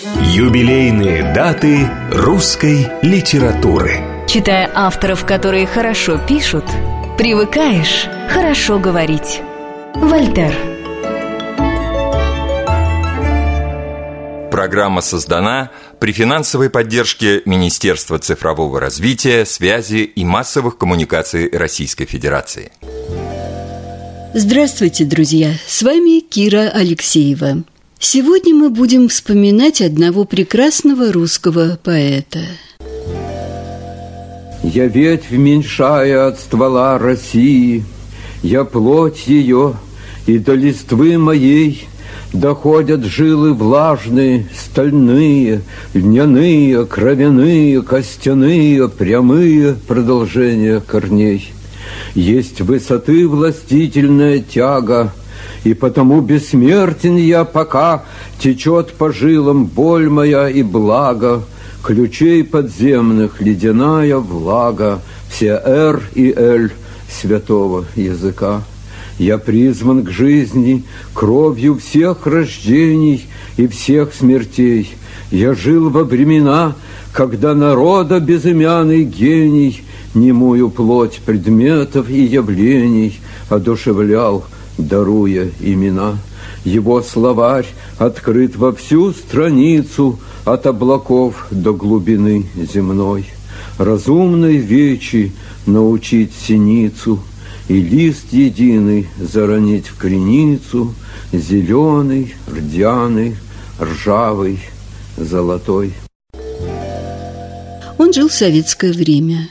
Юбилейные даты русской литературы Читая авторов, которые хорошо пишут, привыкаешь хорошо говорить Вольтер Программа создана при финансовой поддержке Министерства цифрового развития, связи и массовых коммуникаций Российской Федерации. Здравствуйте, друзья! С вами Кира Алексеева. Сегодня мы будем вспоминать одного прекрасного русского поэта. Я ветвь меньшая от ствола России, Я плоть ее, и до листвы моей – Доходят жилы влажные, стальные, Льняные, кровяные, костяные, Прямые продолжения корней. Есть высоты властительная тяга, И потому бессмертен я, пока Течет по жилам боль моя и благо, Ключей подземных ледяная влага, Все «Р» и «Л» святого языка. Я призван к жизни кровью всех рождений и всех смертей. Я жил во времена, когда народа безымянный гений Немую плоть предметов и явлений Одушевлял, даруя имена. Его словарь открыт во всю страницу От облаков до глубины земной. Разумной вечи научить синицу — и лист единый заронить в креницу, Зеленый, рдяный, ржавый, золотой. Он жил в советское время.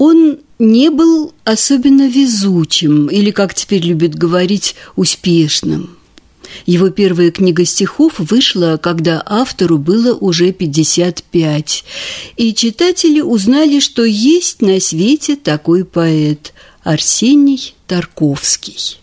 Он не был особенно везучим или, как теперь любят говорить, успешным. Его первая книга стихов вышла, когда автору было уже 55, и читатели узнали, что есть на свете такой поэт – Арсений Тарковский.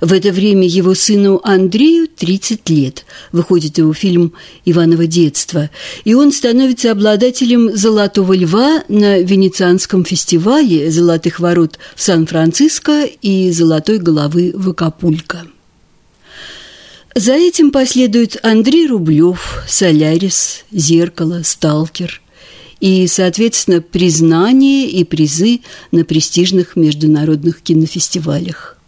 В это время его сыну Андрею 30 лет. Выходит его фильм «Иваново детство». И он становится обладателем «Золотого льва» на Венецианском фестивале «Золотых ворот» в Сан-Франциско и «Золотой головы» в Акапулько. За этим последуют Андрей Рублев, «Солярис», «Зеркало», «Сталкер», и, соответственно, признание и призы на престижных международных кинофестивалях.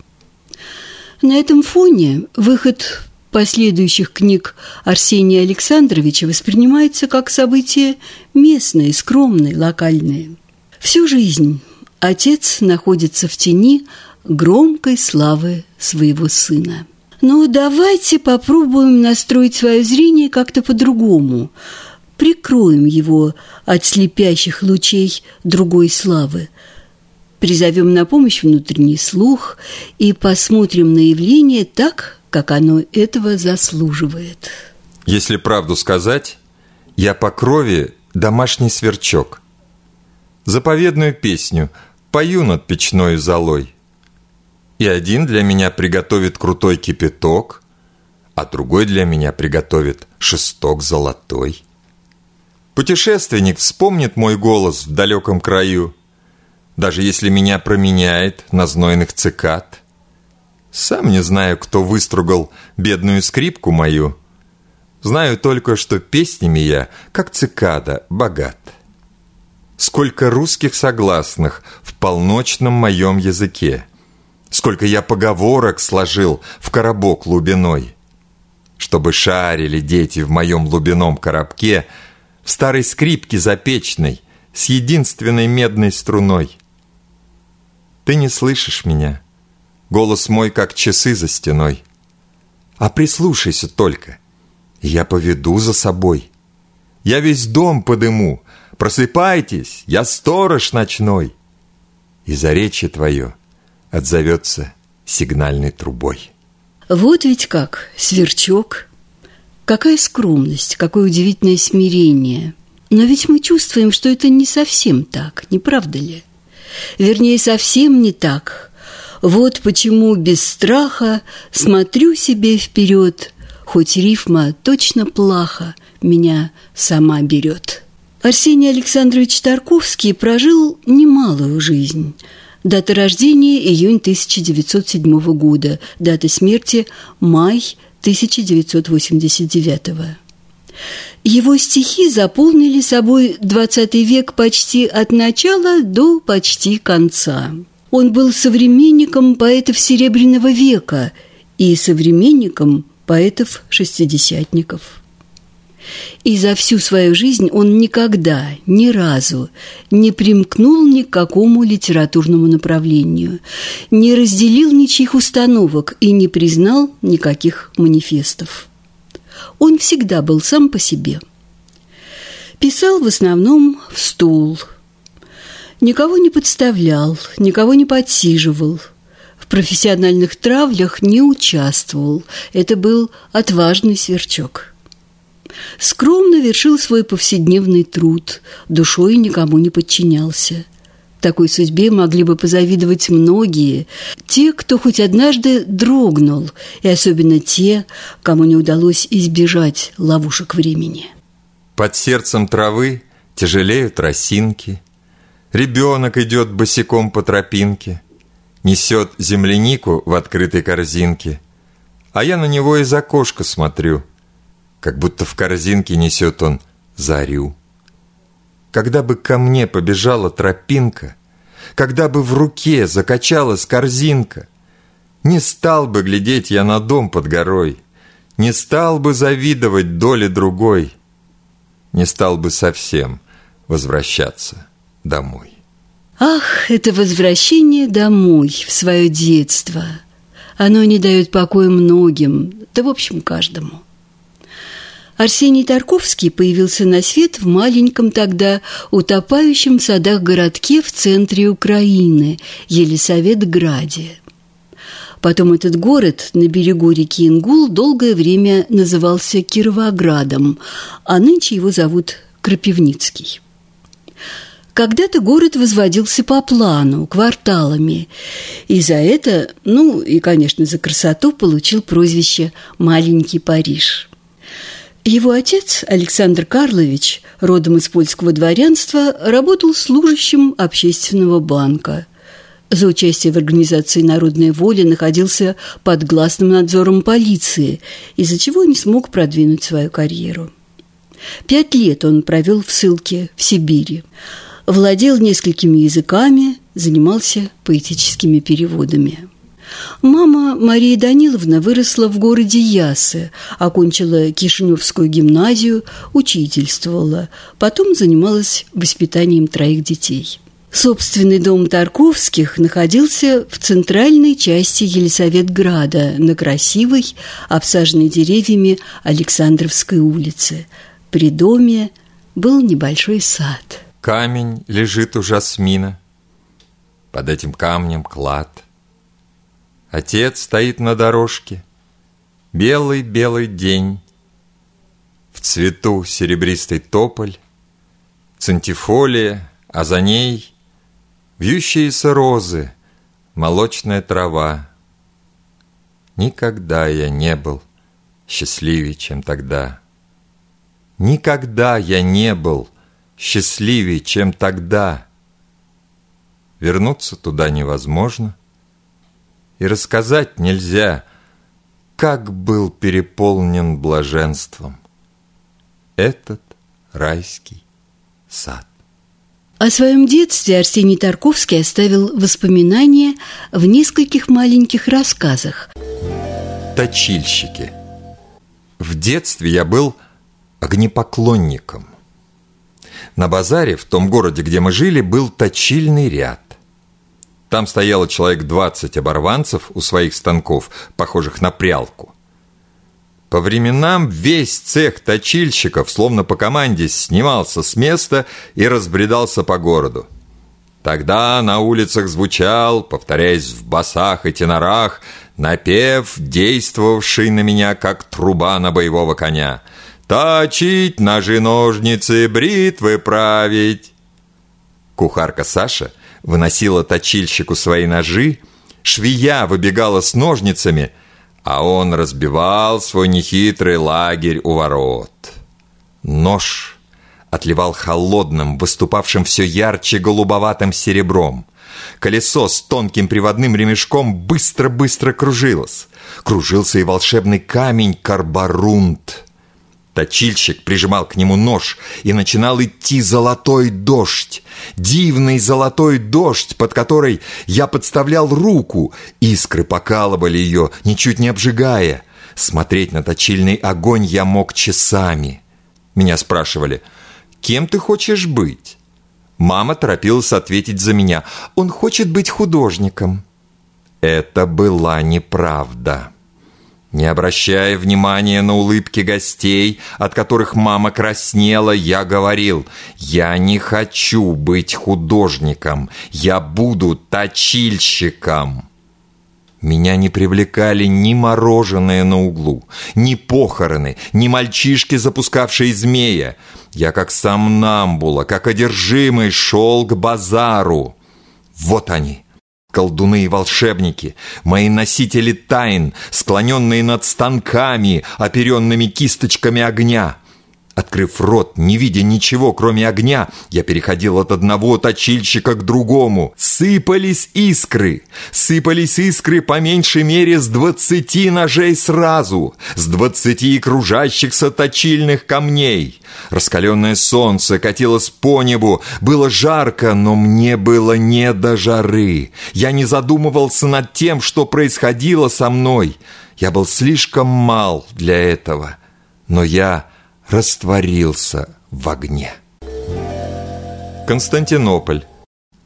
На этом фоне выход последующих книг Арсения Александровича воспринимается как событие местное, скромное, локальное. Всю жизнь отец находится в тени громкой славы своего сына. Но давайте попробуем настроить свое зрение как-то по-другому, прикроем его от слепящих лучей другой славы. Призовем на помощь внутренний слух и посмотрим на явление так, как оно этого заслуживает. Если правду сказать, я по крови домашний сверчок. Заповедную песню пою над печной золой. И один для меня приготовит крутой кипяток, а другой для меня приготовит шесток золотой. Путешественник вспомнит мой голос в далеком краю, Даже если меня променяет на знойных цикад. Сам не знаю, кто выстругал бедную скрипку мою. Знаю только, что песнями я, как цикада, богат. Сколько русских согласных в полночном моем языке. Сколько я поговорок сложил в коробок лубиной. Чтобы шарили дети в моем лубином коробке — в старой скрипке запечной с единственной медной струной. Ты не слышишь меня, голос мой, как часы за стеной. А прислушайся только, я поведу за собой. Я весь дом подыму, просыпайтесь, я сторож ночной. И заречье твое отзовется сигнальной трубой. Вот ведь как, сверчок – Какая скромность, какое удивительное смирение. Но ведь мы чувствуем, что это не совсем так, не правда ли? Вернее, совсем не так. Вот почему без страха смотрю себе вперед, хоть рифма точно плохо меня сама берет. Арсений Александрович Тарковский прожил немалую жизнь. Дата рождения – июнь 1907 года, дата смерти – май 1989 -го. Его стихи заполнили собой XX век почти от начала до почти конца. Он был современником поэтов Серебряного века и современником поэтов-шестидесятников. И за всю свою жизнь он никогда, ни разу не примкнул ни к какому литературному направлению, не разделил ничьих установок и не признал никаких манифестов. Он всегда был сам по себе. Писал в основном в стул. Никого не подставлял, никого не подсиживал. В профессиональных травлях не участвовал. Это был отважный сверчок – скромно вершил свой повседневный труд, душой никому не подчинялся. Такой судьбе могли бы позавидовать многие, те, кто хоть однажды дрогнул, и особенно те, кому не удалось избежать ловушек времени. Под сердцем травы тяжелеют росинки, Ребенок идет босиком по тропинке, Несет землянику в открытой корзинке, А я на него из окошка смотрю — как будто в корзинке несет он зарю. Когда бы ко мне побежала тропинка, когда бы в руке закачалась корзинка, не стал бы глядеть я на дом под горой, не стал бы завидовать доле другой, не стал бы совсем возвращаться домой. Ах, это возвращение домой, в свое детство. Оно не дает покоя многим, да в общем каждому. Арсений Тарковский появился на свет в маленьком тогда утопающем в садах городке в центре Украины, Елисаветграде. Потом этот город на берегу реки Ингул долгое время назывался Кировоградом, а нынче его зовут Крапивницкий. Когда-то город возводился по плану, кварталами, и за это, ну и, конечно, за красоту получил прозвище «Маленький Париж». Его отец, Александр Карлович, родом из польского дворянства, работал служащим общественного банка. За участие в организации «Народная воля» находился под гласным надзором полиции, из-за чего не смог продвинуть свою карьеру. Пять лет он провел в ссылке в Сибири. Владел несколькими языками, занимался поэтическими переводами. Мама Мария Даниловна выросла в городе Ясы, окончила Кишиневскую гимназию, учительствовала, потом занималась воспитанием троих детей. Собственный дом Тарковских находился в центральной части Елисаветграда, на красивой, обсаженной деревьями Александровской улице. При доме был небольшой сад. Камень лежит у Жасмина. Под этим камнем клад – Отец стоит на дорожке. Белый-белый день. В цвету серебристый тополь, Центифолия, а за ней Вьющиеся розы, молочная трава. Никогда я не был счастливее, чем тогда. Никогда я не был счастливее, чем тогда. Вернуться туда невозможно — и рассказать нельзя, как был переполнен блаженством этот райский сад. О своем детстве Арсений Тарковский оставил воспоминания в нескольких маленьких рассказах. Точильщики. В детстве я был огнепоклонником. На базаре, в том городе, где мы жили, был точильный ряд. Там стояло человек 20 оборванцев у своих станков, похожих на прялку. По временам весь цех точильщиков, словно по команде, снимался с места и разбредался по городу. Тогда на улицах звучал, повторяясь в басах и тенорах, напев, действовавший на меня, как труба на боевого коня. «Точить, ножи-ножницы, бритвы править!» Кухарка Саша — выносила точильщику свои ножи, швея выбегала с ножницами, а он разбивал свой нехитрый лагерь у ворот. Нож отливал холодным, выступавшим все ярче голубоватым серебром. Колесо с тонким приводным ремешком быстро-быстро кружилось. Кружился и волшебный камень карбарунт. Точильщик прижимал к нему нож, и начинал идти золотой дождь. Дивный золотой дождь, под который я подставлял руку. Искры покалывали ее, ничуть не обжигая. Смотреть на точильный огонь я мог часами. Меня спрашивали, кем ты хочешь быть? Мама торопилась ответить за меня. Он хочет быть художником. Это была неправда. Не обращая внимания на улыбки гостей, от которых мама краснела, я говорил, «Я не хочу быть художником, я буду точильщиком». Меня не привлекали ни мороженое на углу, ни похороны, ни мальчишки, запускавшие змея. Я как сам Намбула, как одержимый, шел к базару. Вот они, колдуны и волшебники, мои носители тайн, склоненные над станками, оперенными кисточками огня. Открыв рот, не видя ничего, кроме огня, я переходил от одного точильщика к другому. Сыпались искры. Сыпались искры по меньшей мере с двадцати ножей сразу, с двадцати кружащихся точильных камней. Раскаленное солнце катилось по небу. Было жарко, но мне было не до жары. Я не задумывался над тем, что происходило со мной. Я был слишком мал для этого. Но я растворился в огне. Константинополь.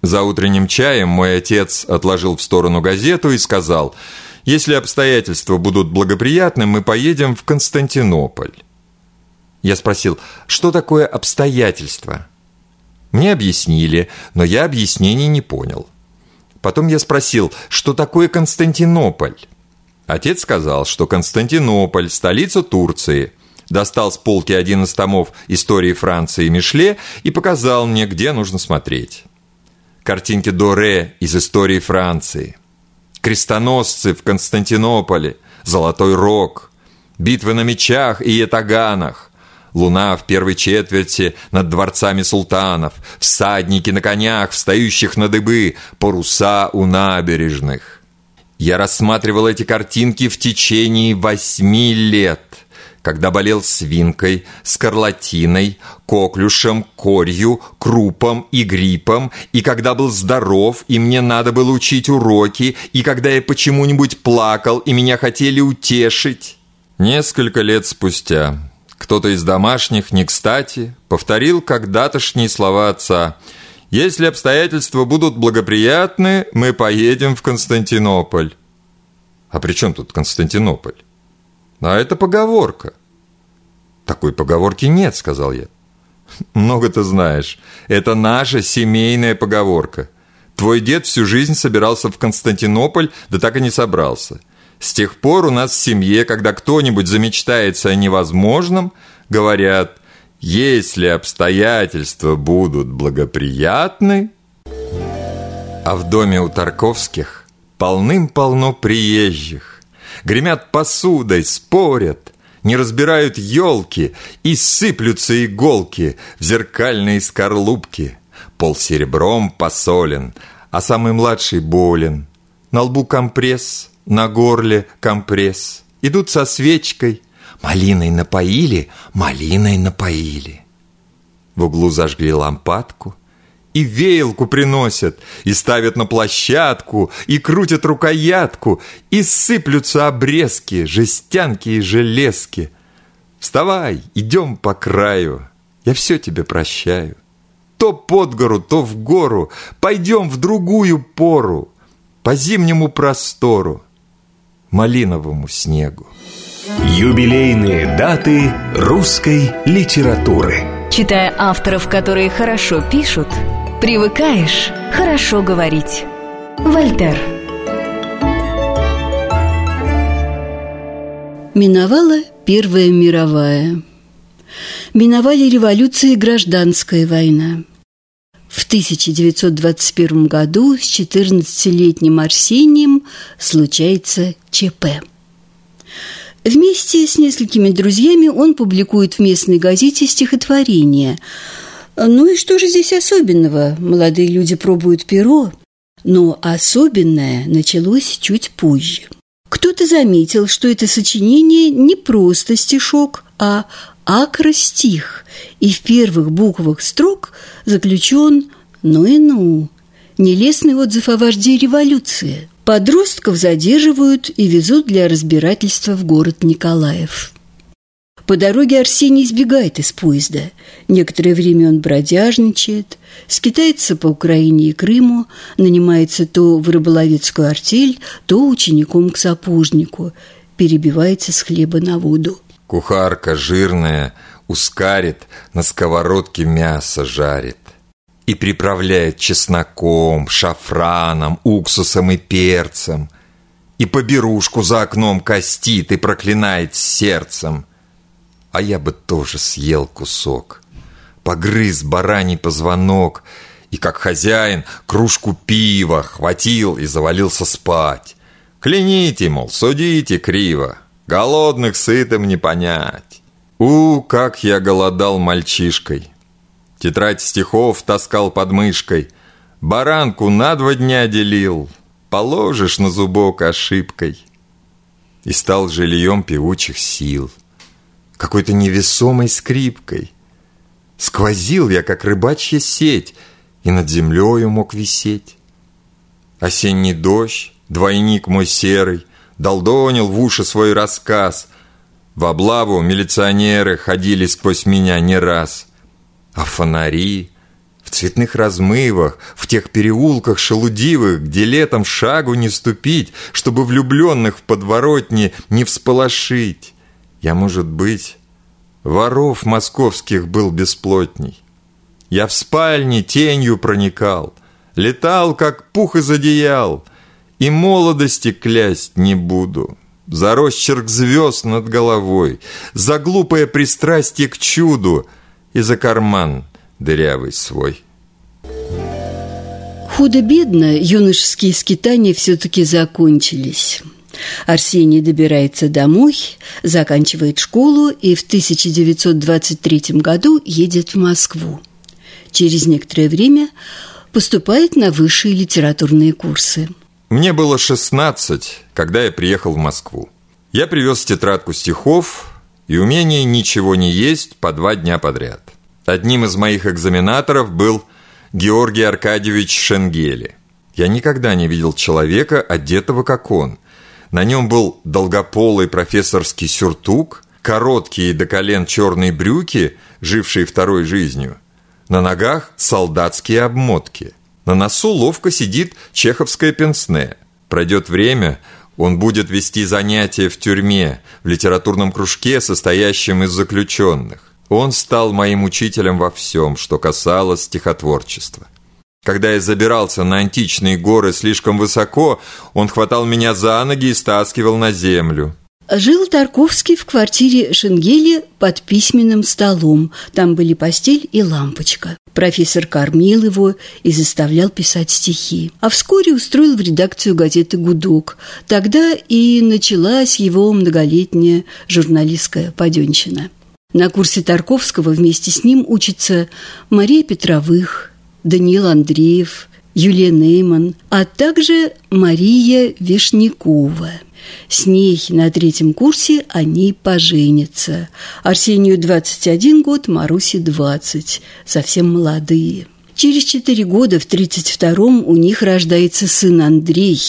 За утренним чаем мой отец отложил в сторону газету и сказал, «Если обстоятельства будут благоприятны, мы поедем в Константинополь». Я спросил, что такое обстоятельства? Мне объяснили, но я объяснений не понял. Потом я спросил, что такое Константинополь? Отец сказал, что Константинополь – столица Турции – достал с полки один из томов истории Франции Мишле и показал мне, где нужно смотреть. Картинки Доре из истории Франции, крестоносцы в Константинополе, Золотой Рог, битвы на мечах и ятаганах, луна в первой четверти над дворцами султанов, всадники на конях, встающих на дыбы, паруса у набережных. Я рассматривал эти картинки в течение восьми лет – когда болел свинкой, скарлатиной, коклюшем, корью, крупом и гриппом, и когда был здоров, и мне надо было учить уроки, и когда я почему-нибудь плакал, и меня хотели утешить. Несколько лет спустя кто-то из домашних, не кстати, повторил когда-тошние слова отца «Если обстоятельства будут благоприятны, мы поедем в Константинополь». А при чем тут Константинополь? А это поговорка. Такой поговорки нет, сказал я. Много ты знаешь. Это наша семейная поговорка. Твой дед всю жизнь собирался в Константинополь, да так и не собрался. С тех пор у нас в семье, когда кто-нибудь замечтается о невозможном, говорят, если обстоятельства будут благоприятны... А в доме у Тарковских полным-полно приезжих гремят посудой, спорят, не разбирают елки и сыплются иголки в зеркальные скорлупки. Пол серебром посолен, а самый младший болен. На лбу компресс, на горле компресс. Идут со свечкой, малиной напоили, малиной напоили. В углу зажгли лампадку — и веялку приносят, и ставят на площадку, и крутят рукоятку, и сыплются обрезки, жестянки и железки. Вставай, идем по краю, я все тебе прощаю. То под гору, то в гору, пойдем в другую пору, по зимнему простору, малиновому снегу. Юбилейные даты русской литературы. Читая авторов, которые хорошо пишут – Привыкаешь хорошо говорить. Вольтер. Миновала Первая мировая. Миновали революция и гражданская война. В 1921 году с 14-летним Арсением случается ЧП. Вместе с несколькими друзьями он публикует в местной газете стихотворение – ну и что же здесь особенного? Молодые люди пробуют перо. Но особенное началось чуть позже. Кто-то заметил, что это сочинение не просто стишок, а акростих, и в первых буквах строк заключен «ну и ну». Нелестный отзыв о вожде революции. Подростков задерживают и везут для разбирательства в город Николаев. По дороге Арсений избегает из поезда. Некоторое время он бродяжничает, скитается по Украине и Крыму, нанимается то в рыболовецкую артель, то учеником к сапожнику, перебивается с хлеба на воду. Кухарка жирная ускарит, на сковородке мясо жарит и приправляет чесноком, шафраном, уксусом и перцем, и поберушку за окном костит и проклинает сердцем – а я бы тоже съел кусок. Погрыз бараний позвонок и, как хозяин, кружку пива хватил и завалился спать. Кляните, мол, судите криво, голодных сытым не понять. У, как я голодал мальчишкой. Тетрадь стихов таскал под мышкой, баранку на два дня делил, положишь на зубок ошибкой. И стал жильем певучих сил — какой-то невесомой скрипкой. Сквозил я, как рыбачья сеть, и над землею мог висеть. Осенний дождь, двойник мой серый, долдонил в уши свой рассказ. В облаву милиционеры ходили сквозь меня не раз. А фонари в цветных размывах, в тех переулках шелудивых, где летом шагу не ступить, чтобы влюбленных в подворотне не всполошить. Я, может быть, воров московских был бесплотней. Я в спальне тенью проникал, летал, как пух из одеял, и молодости клясть не буду. За росчерк звезд над головой, за глупое пристрастие к чуду и за карман дырявый свой. Худо-бедно юношеские скитания все-таки закончились. Арсений добирается домой, заканчивает школу и в 1923 году едет в Москву. Через некоторое время поступает на высшие литературные курсы. Мне было 16, когда я приехал в Москву. Я привез тетрадку стихов и умение ничего не есть по два дня подряд. Одним из моих экзаменаторов был Георгий Аркадьевич Шенгели. Я никогда не видел человека, одетого как он – на нем был долгополый профессорский сюртук, короткие до колен черные брюки, жившие второй жизнью. На ногах солдатские обмотки. На носу ловко сидит чеховское пенсне. Пройдет время, он будет вести занятия в тюрьме, в литературном кружке, состоящем из заключенных. Он стал моим учителем во всем, что касалось стихотворчества. Когда я забирался на античные горы слишком высоко, он хватал меня за ноги и стаскивал на землю. Жил Тарковский в квартире Шенгели под письменным столом. Там были постель и лампочка. Профессор кормил его и заставлял писать стихи. А вскоре устроил в редакцию газеты «Гудок». Тогда и началась его многолетняя журналистская паденщина. На курсе Тарковского вместе с ним учится Мария Петровых, Даниил Андреев, Юлия Нейман, а также Мария Вишнякова. С ней на третьем курсе они поженятся. Арсению 21 год, Марусе 20, совсем молодые. Через четыре года, в 32-м, у них рождается сын Андрей,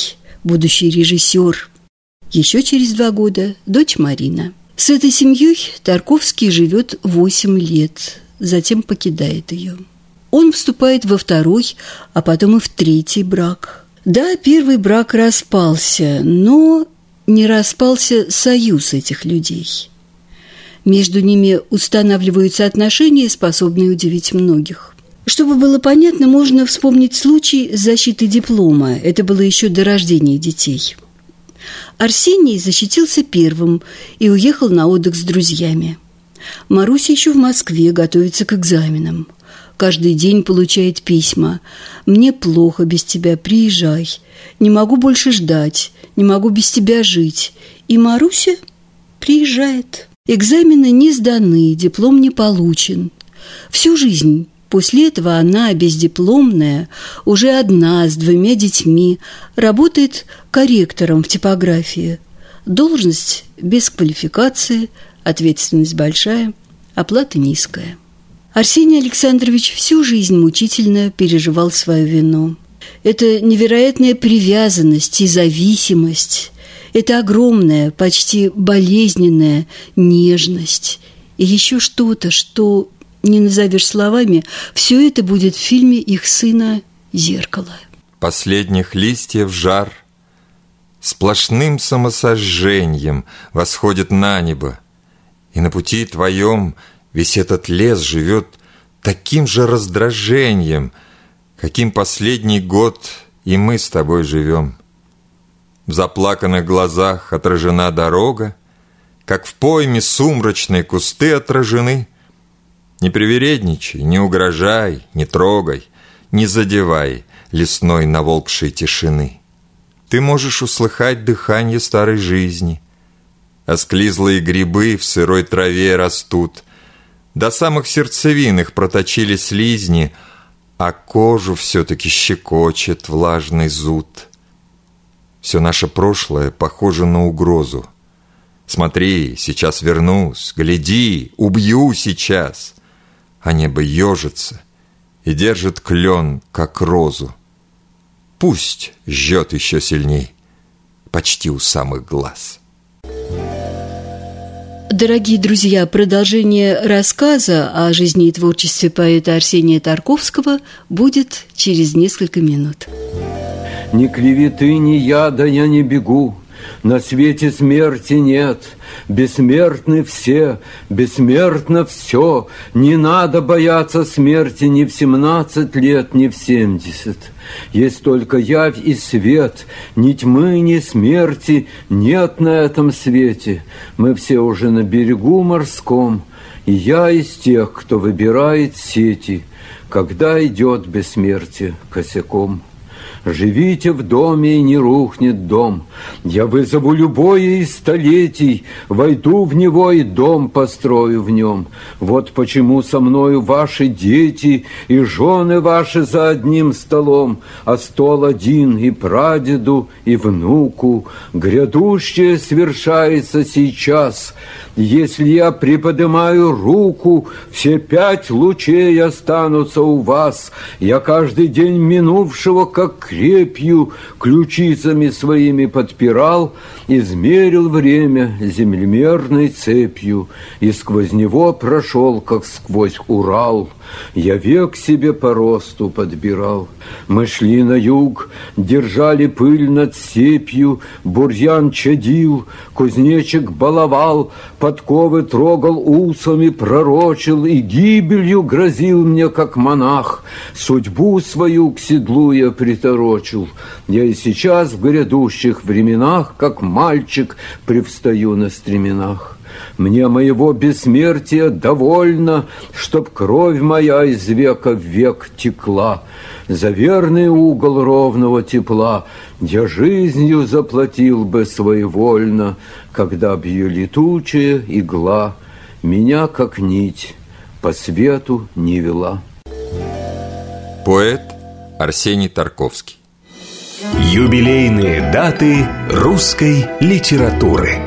будущий режиссер. Еще через два года – дочь Марина. С этой семьей Тарковский живет 8 лет, затем покидает ее. Он вступает во второй, а потом и в третий брак. Да, первый брак распался, но не распался союз этих людей. Между ними устанавливаются отношения, способные удивить многих. Чтобы было понятно, можно вспомнить случай защиты диплома. Это было еще до рождения детей. Арсений защитился первым и уехал на отдых с друзьями. Маруся еще в Москве готовится к экзаменам каждый день получает письма. «Мне плохо без тебя, приезжай. Не могу больше ждать, не могу без тебя жить». И Маруся приезжает. Экзамены не сданы, диплом не получен. Всю жизнь После этого она, бездипломная, уже одна, с двумя детьми, работает корректором в типографии. Должность без квалификации, ответственность большая – оплата низкая. Арсений Александрович всю жизнь мучительно переживал свою вину. Это невероятная привязанность и зависимость, это огромная, почти болезненная нежность и еще что-то, что не назовешь словами, все это будет в фильме их сына «Зеркало». Последних листьев жар Сплошным самосожжением восходит на небо, И на пути твоем весь этот лес живет Таким же раздражением, Каким последний год и мы с тобой живем. В заплаканных глазах отражена дорога, Как в пойме сумрачные кусты отражены — не привередничай, не угрожай, не трогай, не задевай лесной наволкшей тишины. Ты можешь услыхать дыхание старой жизни. Осклизлые грибы в сырой траве растут. До самых сердцевин их проточили слизни, А кожу все-таки щекочет влажный зуд. Все наше прошлое похоже на угрозу. Смотри, сейчас вернусь, гляди, убью сейчас а небо ежится и держит клен, как розу. Пусть жжет еще сильней, почти у самых глаз. Дорогие друзья, продолжение рассказа о жизни и творчестве поэта Арсения Тарковского будет через несколько минут. Ни клеветы, ни яда я не бегу, на свете смерти нет, бессмертны все, бессмертно все. Не надо бояться смерти ни в семнадцать лет, ни в семьдесят. Есть только явь и свет, ни тьмы, ни смерти нет на этом свете. Мы все уже на берегу морском, и я из тех, кто выбирает сети, когда идет бессмертие косяком. Живите в доме, и не рухнет дом. Я вызову любое из столетий, Войду в него и дом построю в нем. Вот почему со мною ваши дети И жены ваши за одним столом, А стол один и прадеду, и внуку. Грядущее свершается сейчас. Если я приподнимаю руку, Все пять лучей останутся у вас. Я каждый день минувшего, как крепью ключицами своими подпирал, измерил время землемерной цепью и сквозь него прошел, как сквозь Урал. Я век себе по росту подбирал. Мы шли на юг, держали пыль над сепью, бурьян чадил, кузнечик баловал, подковы трогал усами, пророчил и гибелью грозил мне, как монах. Судьбу свою к седлу я приторочил. Я и сейчас в грядущих временах, как мальчик, привстаю на стременах. Мне моего бессмертия довольно, Чтоб кровь моя из века в век текла. За верный угол ровного тепла Я жизнью заплатил бы своевольно, Когда бью летучая игла Меня, как нить, по свету не вела. Поэт Арсений Тарковский Юбилейные даты русской литературы –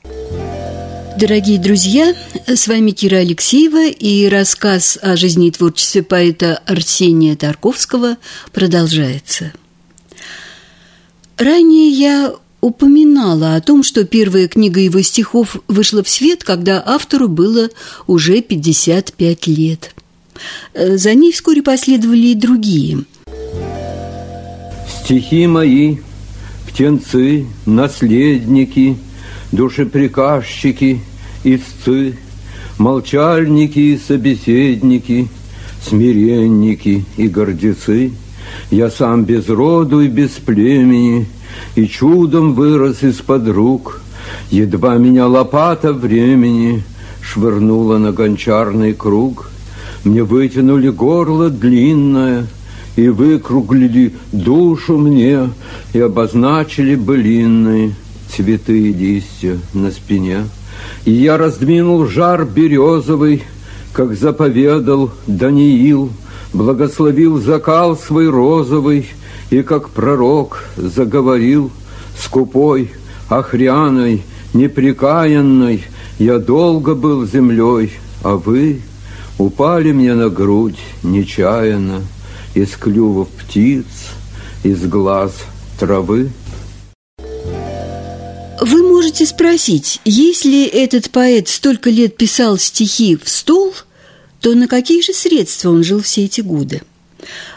Дорогие друзья, с вами Кира Алексеева и рассказ о жизни и творчестве поэта Арсения Тарковского продолжается. Ранее я упоминала о том, что первая книга его стихов вышла в свет, когда автору было уже 55 лет. За ней вскоре последовали и другие. Стихи мои, птенцы, наследники, душеприказчики – истцы, Молчальники и собеседники, Смиренники и гордецы. Я сам без роду и без племени, И чудом вырос из-под рук. Едва меня лопата времени Швырнула на гончарный круг. Мне вытянули горло длинное И выкруглили душу мне И обозначили былинные Цветы и листья на спине. И я раздвинул жар березовый, Как заповедал Даниил, Благословил закал свой розовый, И как пророк заговорил, Скупой, охряной, непрекаянной, Я долго был землей, а вы Упали мне на грудь нечаянно Из клювов птиц, из глаз травы. Можете спросить, если этот поэт столько лет писал стихи в стол, то на какие же средства он жил все эти годы?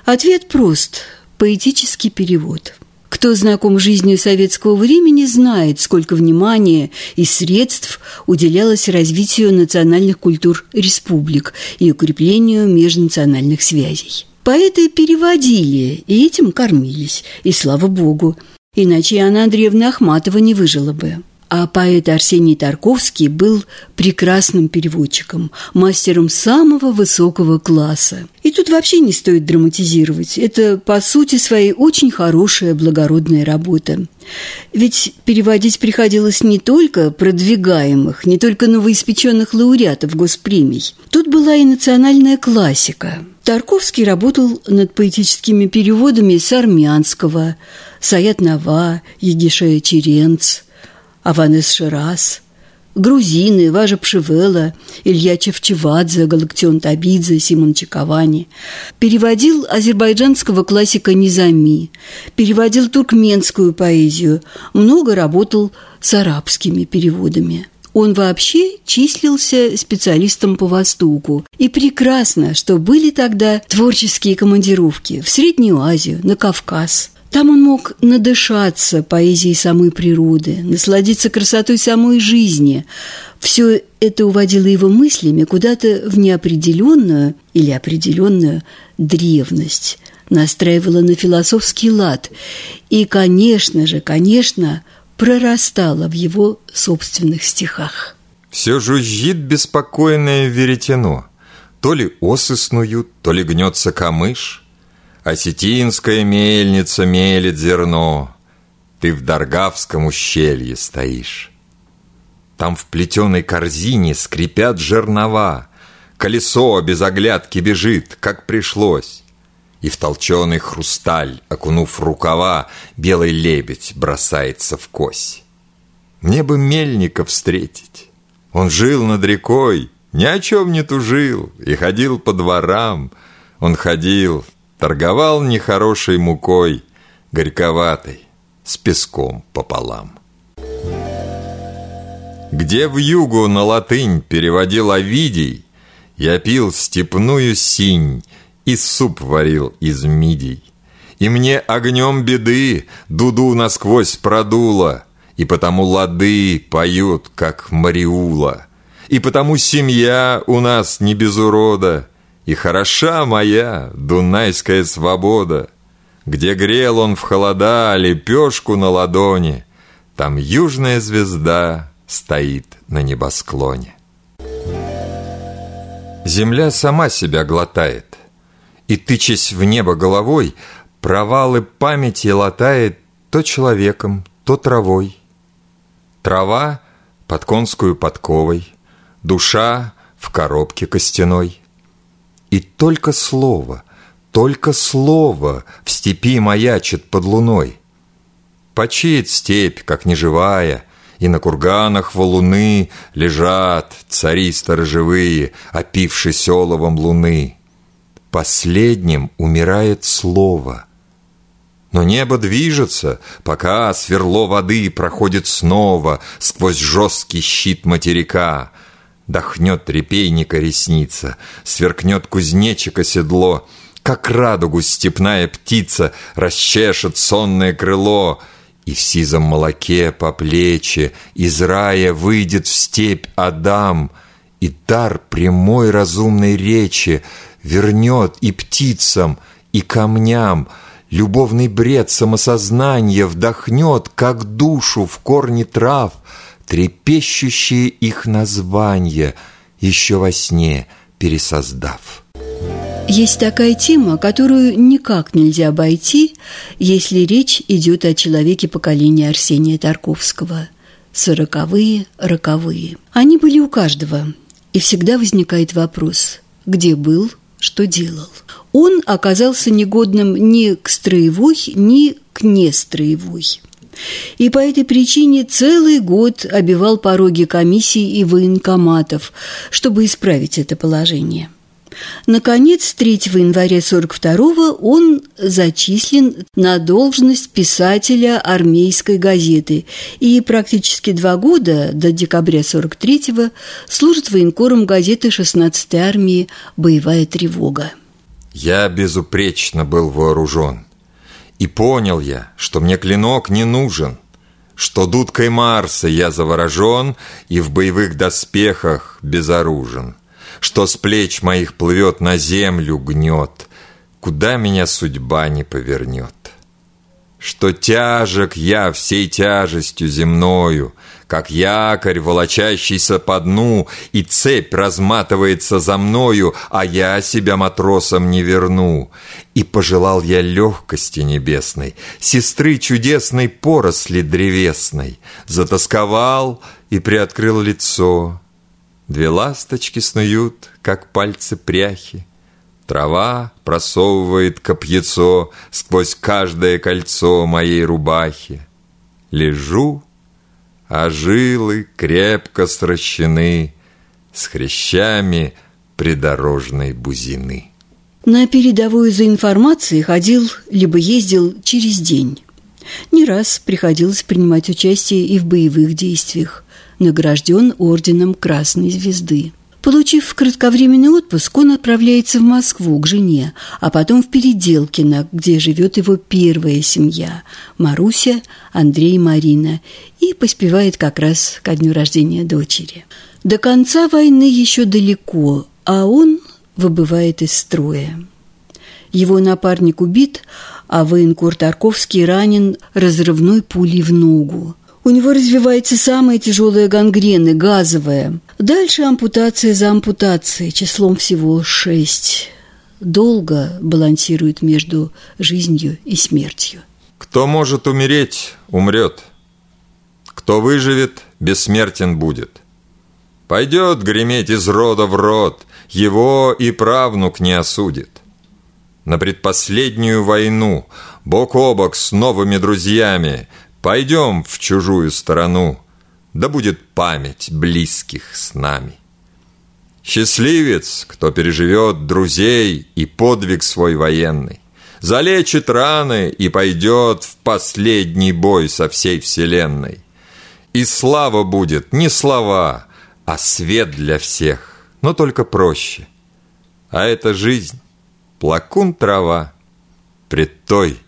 Ответ прост – поэтический перевод. Кто знаком с жизнью советского времени, знает, сколько внимания и средств уделялось развитию национальных культур республик и укреплению межнациональных связей. Поэты переводили и этим кормились, и слава богу – иначе Анна Андреевна Ахматова не выжила бы. А поэт Арсений Тарковский был прекрасным переводчиком, мастером самого высокого класса. И тут вообще не стоит драматизировать. Это, по сути своей, очень хорошая благородная работа. Ведь переводить приходилось не только продвигаемых, не только новоиспеченных лауреатов госпремий. Тут была и национальная классика. Тарковский работал над поэтическими переводами с армянского, Саят Нава, Егишея Черенц, Аванес Ширас, грузины, Важа Пшивела, Илья Чевчевадзе, Галактион Табидзе, Симон Чаковани. Переводил азербайджанского классика Низами, переводил туркменскую поэзию, много работал с арабскими переводами. Он вообще числился специалистом по Востоку. И прекрасно, что были тогда творческие командировки в Среднюю Азию, на Кавказ – там он мог надышаться поэзией самой природы, насладиться красотой самой жизни. Все это уводило его мыслями куда-то в неопределенную или определенную древность, настраивало на философский лад и, конечно же, конечно, прорастало в его собственных стихах. Все жужжит беспокойное веретено. То ли осы снуют, то ли гнется камыш – Осетинская мельница мелит зерно, Ты в Даргавском ущелье стоишь. Там в плетеной корзине скрипят жернова, Колесо без оглядки бежит, как пришлось. И в толченый хрусталь, окунув рукава, Белый лебедь бросается в кось. Мне бы мельника встретить. Он жил над рекой, ни о чем не тужил И ходил по дворам. Он ходил, Торговал нехорошей мукой, горьковатой, с песком пополам. Где в югу на латынь переводил Овидий, Я пил степную синь и суп варил из мидий. И мне огнем беды дуду насквозь продуло, И потому лады поют, как Мариула, И потому семья у нас не без урода — и хороша моя дунайская свобода, Где грел он в холода лепешку на ладони, Там южная звезда стоит на небосклоне. Земля сама себя глотает, И, тычась в небо головой, провалы памяти латает то человеком, то травой. Трава под конскую подковой, душа в коробке костяной. И только слово, только слово в степи маячит под луной. Почеет степь, как неживая, и на курганах валуны Лежат цари сторожевые, опившись оловом луны. Последним умирает слово. Но небо движется, пока сверло воды проходит снова Сквозь жесткий щит материка. Дохнет репейника ресница, сверкнет кузнечика седло, Как радугу степная птица расчешет сонное крыло — и в сизом молоке по плечи Из рая выйдет в степь Адам, И дар прямой разумной речи Вернет и птицам, и камням, Любовный бред самосознания Вдохнет, как душу в корне трав, Трепещущие их названия, Еще во сне пересоздав. Есть такая тема, которую никак нельзя обойти, если речь идет о человеке поколения Арсения Тарковского. Сороковые, роковые. Они были у каждого, и всегда возникает вопрос, где был, что делал. Он оказался негодным ни к строевой, ни к нестроевой. И по этой причине целый год обивал пороги комиссий и военкоматов, чтобы исправить это положение. Наконец, 3 января 42 он зачислен на должность писателя армейской газеты и практически два года, до декабря 43-го, служит военкором газеты 16-й армии «Боевая тревога». Я безупречно был вооружен. И понял я, что мне клинок не нужен, что дудкой Марса я заворожен и в боевых доспехах безоружен что с плеч моих плывет на землю гнет, куда меня судьба не повернет. Что тяжек я всей тяжестью земною, как якорь, волочащийся по дну, и цепь разматывается за мною, а я себя матросом не верну. И пожелал я легкости небесной, сестры чудесной поросли древесной, затасковал и приоткрыл лицо, Две ласточки снуют, как пальцы пряхи. Трава просовывает копьецо Сквозь каждое кольцо моей рубахи. Лежу, а жилы крепко сращены С хрящами придорожной бузины. На передовую за информацией ходил, либо ездил через день. Не раз приходилось принимать участие и в боевых действиях награжден орденом Красной Звезды. Получив кратковременный отпуск, он отправляется в Москву к жене, а потом в Переделкино, где живет его первая семья – Маруся, Андрей Марина, и поспевает как раз ко дню рождения дочери. До конца войны еще далеко, а он выбывает из строя. Его напарник убит, а военкор Тарковский ранен разрывной пулей в ногу. У него развивается самая тяжелая гангрена, газовая. Дальше ампутация за ампутацией, числом всего шесть. Долго балансирует между жизнью и смертью. Кто может умереть, умрет. Кто выживет, бессмертен будет. Пойдет греметь из рода в род, его и правнук не осудит. На предпоследнюю войну, бок о бок с новыми друзьями, Пойдем в чужую сторону, да будет память близких с нами. Счастливец, кто переживет друзей и подвиг свой военный, залечит раны и пойдет в последний бой со всей вселенной. И слава будет не слова, а свет для всех, но только проще. А это жизнь, плакун трава, пред той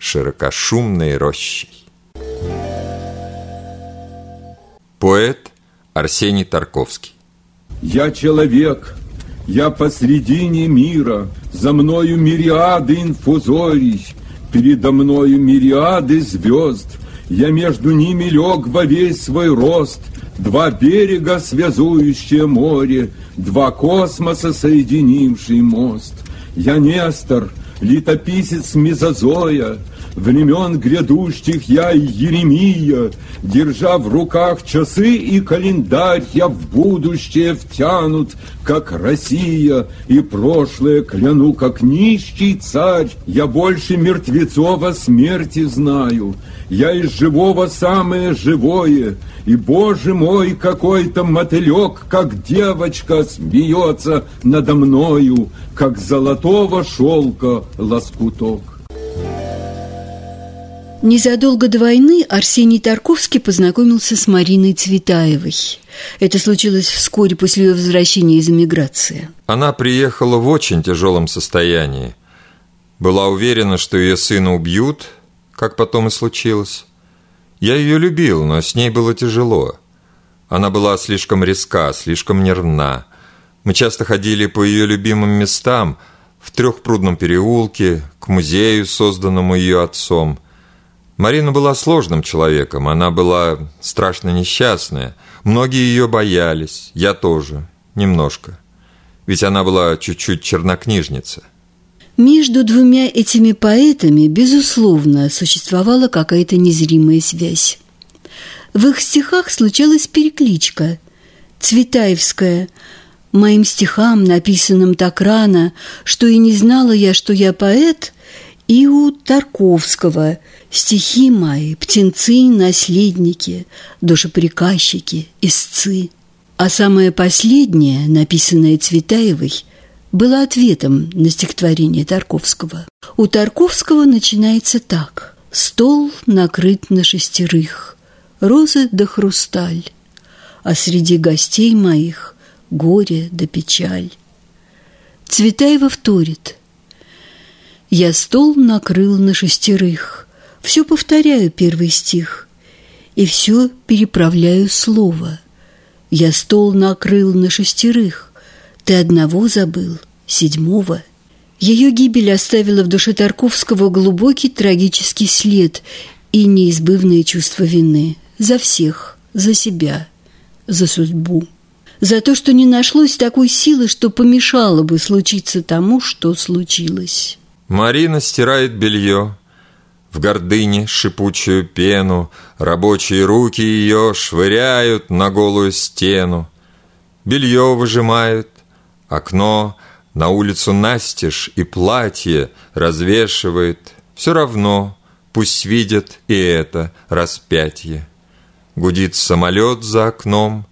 широкошумной рощей. Поэт Арсений Тарковский. Я человек, я посредине мира, За мною мириады инфузорий, Передо мною мириады звезд, Я между ними лег во весь свой рост, Два берега, связующее море, Два космоса, соединивший мост — Я Нестор, летописец Мезозоя, Времен грядущих я Еремия, Держа в руках часы и календарь, Я в будущее втянут, как Россия, И прошлое кляну, как нищий царь. Я больше мертвецова смерти знаю, Я из живого самое живое, И, Боже мой, какой-то мотылек, Как девочка смеется надо мною, Как золотого шелка лоскуток. Незадолго до войны Арсений Тарковский познакомился с Мариной Цветаевой. Это случилось вскоре после ее возвращения из эмиграции. Она приехала в очень тяжелом состоянии. Была уверена, что ее сына убьют, как потом и случилось. Я ее любил, но с ней было тяжело. Она была слишком резка, слишком нервна. Мы часто ходили по ее любимым местам, в Трехпрудном переулке, к музею, созданному ее отцом – Марина была сложным человеком, она была страшно несчастная. Многие ее боялись, я тоже, немножко. Ведь она была чуть-чуть чернокнижница. Между двумя этими поэтами, безусловно, существовала какая-то незримая связь. В их стихах случалась перекличка. Цветаевская «Моим стихам, написанным так рано, что и не знала я, что я поэт», и у Тарковского – Стихи мои, птенцы, наследники, душеприказчики, истцы. А самое последнее, написанное Цветаевой, было ответом на стихотворение Тарковского. У Тарковского начинается так. «Стол накрыт на шестерых, розы да хрусталь, а среди гостей моих горе да печаль». Цветаева вторит. «Я стол накрыл на шестерых, все повторяю первый стих и все переправляю слово. Я стол накрыл на шестерых, ты одного забыл, седьмого. Ее гибель оставила в душе Тарковского глубокий трагический след и неизбывное чувство вины за всех, за себя, за судьбу. За то, что не нашлось такой силы, что помешало бы случиться тому, что случилось. Марина стирает белье, в гордыне шипучую пену, Рабочие руки ее швыряют на голую стену. Белье выжимают, окно на улицу настежь и платье развешивает. Все равно пусть видят и это распятие. Гудит самолет за окном,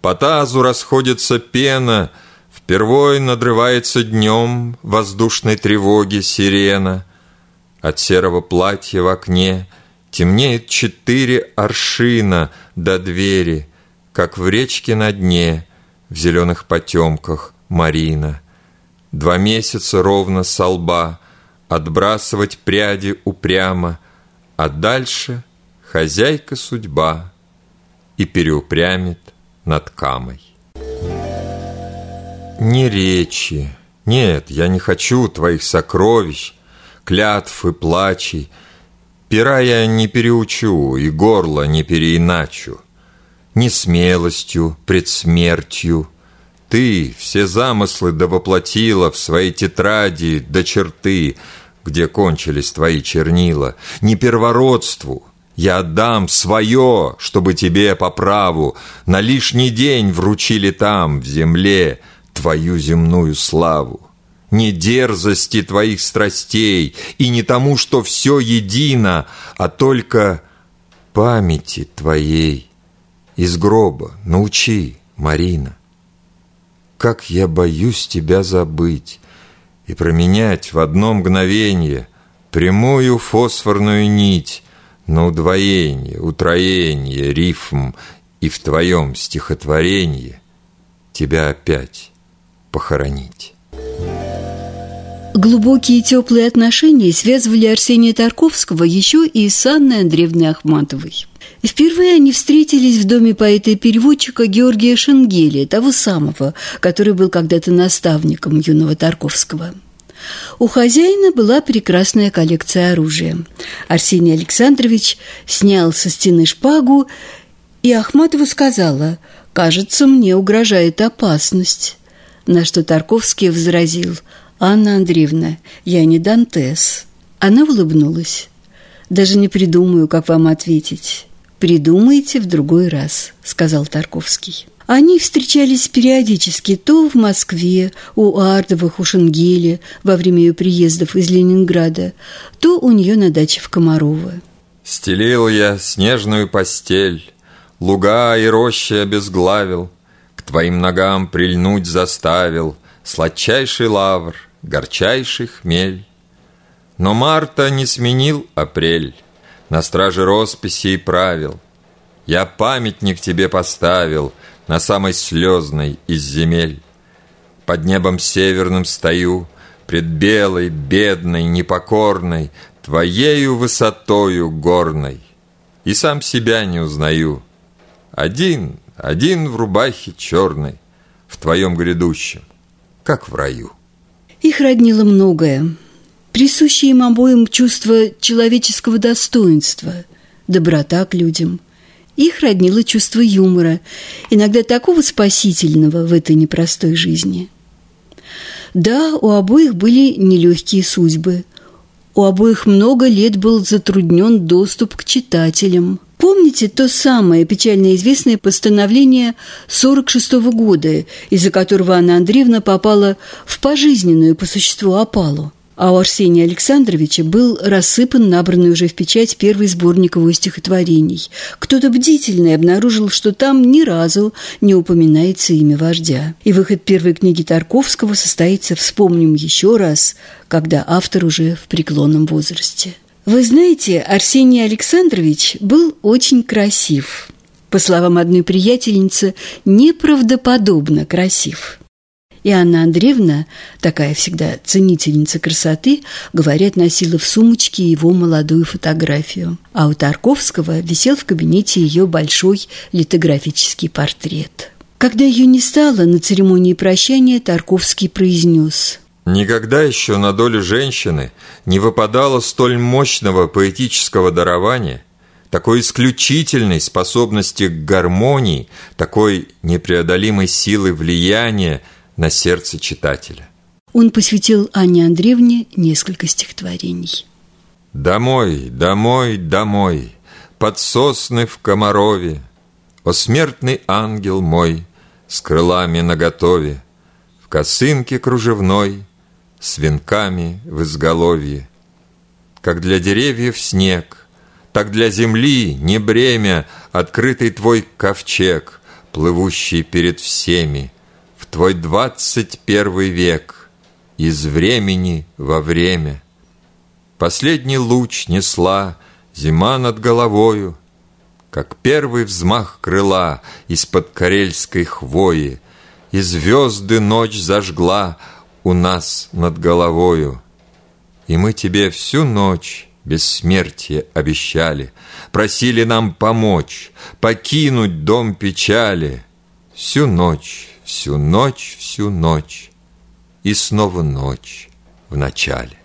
по тазу расходится пена, Впервой надрывается днем воздушной тревоги сирена — от серого платья в окне Темнеет четыре аршина до двери, Как в речке на дне, В зеленых потемках Марина. Два месяца ровно со лба Отбрасывать пряди упрямо, А дальше хозяйка судьба И переупрямит над камой. Не речи, нет, я не хочу твоих сокровищ, клятв и плачей. Пера я не переучу и горло не переиначу. Ни смелостью пред смертью Ты все замыслы да воплотила В своей тетради до черты, Где кончились твои чернила. Не первородству я отдам свое, чтобы тебе по праву На лишний день вручили там, в земле, Твою земную славу не дерзости твоих страстей и не тому, что все едино, а только памяти твоей. Из гроба научи, Марина. Как я боюсь тебя забыть и променять в одно мгновение прямую фосфорную нить на удвоение, утроение, рифм и в твоем стихотворении тебя опять похоронить. Глубокие теплые отношения связывали Арсения Тарковского еще и с Анной Андреевной Ахматовой. Впервые они встретились в доме поэта и переводчика Георгия Шенгели, того самого, который был когда-то наставником юного Тарковского. У хозяина была прекрасная коллекция оружия. Арсений Александрович снял со стены шпагу, и Ахматова сказала «Кажется, мне угрожает опасность». На что Тарковский возразил «Анна Андреевна, я не Дантес». Она улыбнулась. «Даже не придумаю, как вам ответить». «Придумайте в другой раз», — сказал Тарковский. Они встречались периодически то в Москве, у Ардовых, у Шенгеле во время ее приездов из Ленинграда, то у нее на даче в Комарово. Стелил я снежную постель, Луга и рощи обезглавил, твоим ногам прильнуть заставил Сладчайший лавр, горчайший хмель. Но марта не сменил апрель На страже росписи и правил. Я памятник тебе поставил На самой слезной из земель. Под небом северным стою, Пред белой, бедной, непокорной, Твоею высотою горной, И сам себя не узнаю. Один, один в рубахе черной, В твоем грядущем, как в раю. Их роднило многое. Присущее им обоим чувство человеческого достоинства, доброта к людям. Их роднило чувство юмора, иногда такого спасительного в этой непростой жизни. Да, у обоих были нелегкие судьбы – у обоих много лет был затруднен доступ к читателям. Помните то самое печально известное постановление 46 -го года, из-за которого Анна Андреевна попала в пожизненную по существу опалу? а у Арсения Александровича был рассыпан набранный уже в печать первый сборник его стихотворений. Кто-то бдительный обнаружил, что там ни разу не упоминается имя вождя. И выход первой книги Тарковского состоится, вспомним еще раз, когда автор уже в преклонном возрасте. Вы знаете, Арсений Александрович был очень красив. По словам одной приятельницы, неправдоподобно красив – и Анна Андреевна, такая всегда ценительница красоты, говорят, носила в сумочке его молодую фотографию. А у Тарковского висел в кабинете ее большой литографический портрет. Когда ее не стало, на церемонии прощания Тарковский произнес Никогда еще на долю женщины не выпадало столь мощного поэтического дарования, такой исключительной способности к гармонии, такой непреодолимой силы влияния на сердце читателя. Он посвятил Анне Андреевне несколько стихотворений. «Домой, домой, домой, под сосны в Комарове, О смертный ангел мой, с крылами наготове, В косынке кружевной, с венками в изголовье. Как для деревьев снег, так для земли не бремя Открытый твой ковчег, плывущий перед всеми, твой двадцать первый век Из времени во время. Последний луч несла Зима над головою, Как первый взмах крыла Из-под карельской хвои, И звезды ночь зажгла У нас над головою. И мы тебе всю ночь бессмертие обещали, Просили нам помочь, покинуть дом печали. Всю ночь Всю ночь, всю ночь, и снова ночь в начале.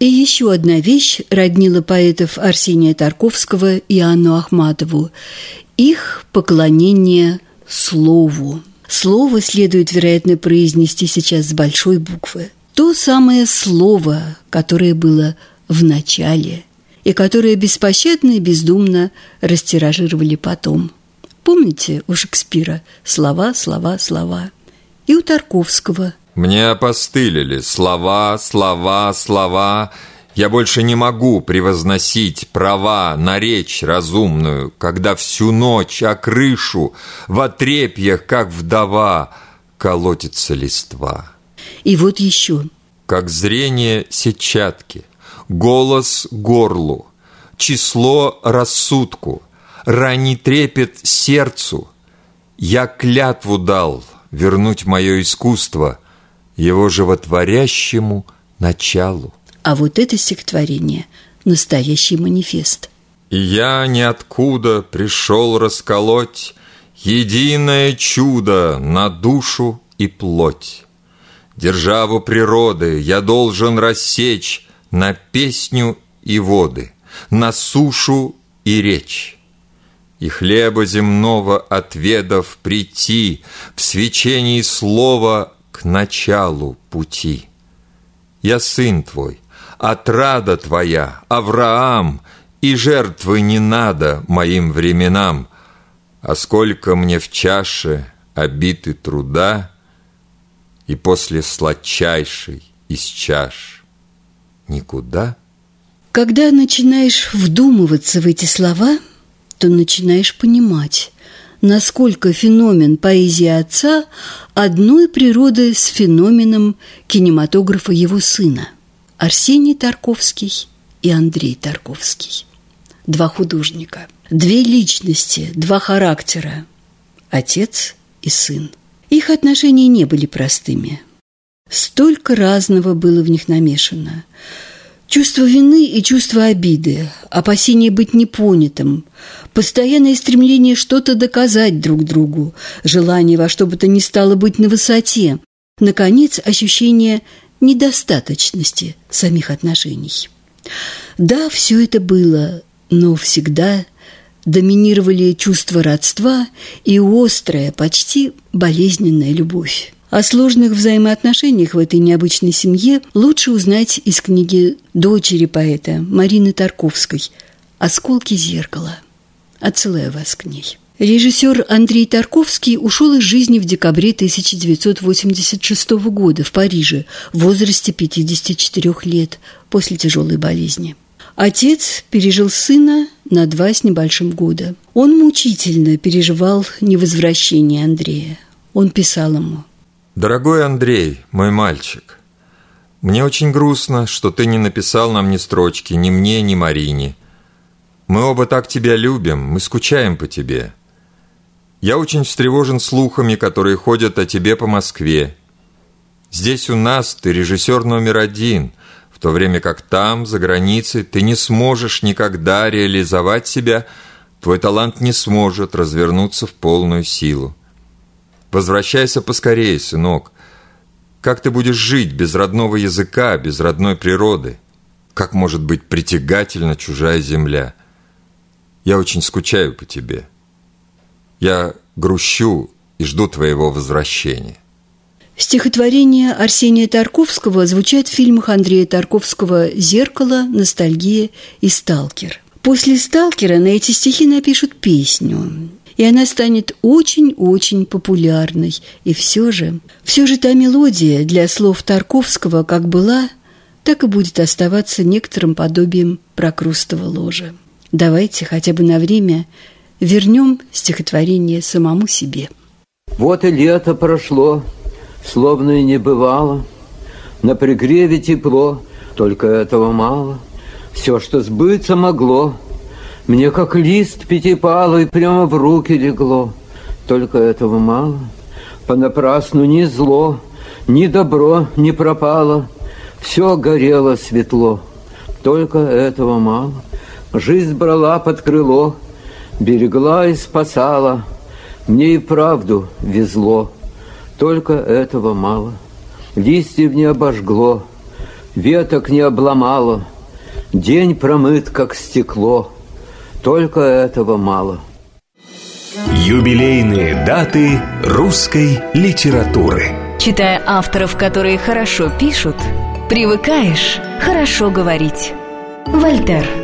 И еще одна вещь роднила поэтов Арсения Тарковского и Анну Ахматову – их поклонение слову. Слово следует, вероятно, произнести сейчас с большой буквы. То самое слово, которое было в начале и которое беспощадно и бездумно растиражировали потом – Помните у Шекспира «слова, слова, слова»? И у Тарковского. Мне опостылили слова, слова, слова. Я больше не могу превозносить права на речь разумную, когда всю ночь о крышу в отрепьях, как вдова, колотится листва. И вот еще. Как зрение сетчатки, голос горлу, число рассудку – ранний трепет сердцу. Я клятву дал вернуть мое искусство его животворящему началу. А вот это стихотворение – настоящий манифест. И я ниоткуда пришел расколоть Единое чудо на душу и плоть. Державу природы я должен рассечь На песню и воды, на сушу и речь и хлеба земного отведав прийти в свечении слова к началу пути. я сын твой, отрада твоя, Авраам, и жертвы не надо моим временам, а сколько мне в чаше обиты труда, и после сладчайшей из чаш никуда. Когда начинаешь вдумываться в эти слова, то начинаешь понимать, насколько феномен поэзии отца одной природы с феноменом кинематографа его сына Арсений Тарковский и Андрей Тарковский. Два художника, две личности, два характера – отец и сын. Их отношения не были простыми. Столько разного было в них намешано – Чувство вины и чувство обиды, опасение быть непонятым, постоянное стремление что-то доказать друг другу, желание во что бы то ни стало быть на высоте, наконец, ощущение недостаточности самих отношений. Да, все это было, но всегда доминировали чувство родства и острая, почти болезненная любовь. О сложных взаимоотношениях в этой необычной семье лучше узнать из книги дочери поэта Марины Тарковской «Осколки зеркала». Отсылаю вас к ней. Режиссер Андрей Тарковский ушел из жизни в декабре 1986 года в Париже в возрасте 54 лет после тяжелой болезни. Отец пережил сына на два с небольшим года. Он мучительно переживал невозвращение Андрея. Он писал ему – Дорогой Андрей, мой мальчик, мне очень грустно, что ты не написал нам ни строчки, ни мне, ни Марине. Мы оба так тебя любим, мы скучаем по тебе. Я очень встревожен слухами, которые ходят о тебе по Москве. Здесь у нас ты режиссер номер один, в то время как там, за границей, ты не сможешь никогда реализовать себя, твой талант не сможет развернуться в полную силу. Возвращайся поскорее, сынок. Как ты будешь жить без родного языка, без родной природы? Как может быть притягательна чужая земля? Я очень скучаю по тебе. Я грущу и жду твоего возвращения. Стихотворения Арсения Тарковского звучат в фильмах Андрея Тарковского «Зеркало», «Ностальгия» и «Сталкер». После «Сталкера» на эти стихи напишут песню и она станет очень-очень популярной. И все же, все же та мелодия для слов Тарковского как была, так и будет оставаться некоторым подобием прокрустого ложа. Давайте хотя бы на время вернем стихотворение самому себе. Вот и лето прошло, словно и не бывало, На пригреве тепло, только этого мало. Все, что сбыться могло, мне как лист пятипалый прямо в руки легло. Только этого мало. Понапрасну ни зло, ни добро не пропало. Все горело светло. Только этого мало. Жизнь брала под крыло, берегла и спасала. Мне и правду везло. Только этого мало. Листьев не обожгло, веток не обломало. День промыт, как стекло — только этого мало. Юбилейные даты русской литературы. Читая авторов, которые хорошо пишут, привыкаешь хорошо говорить. Вольтер.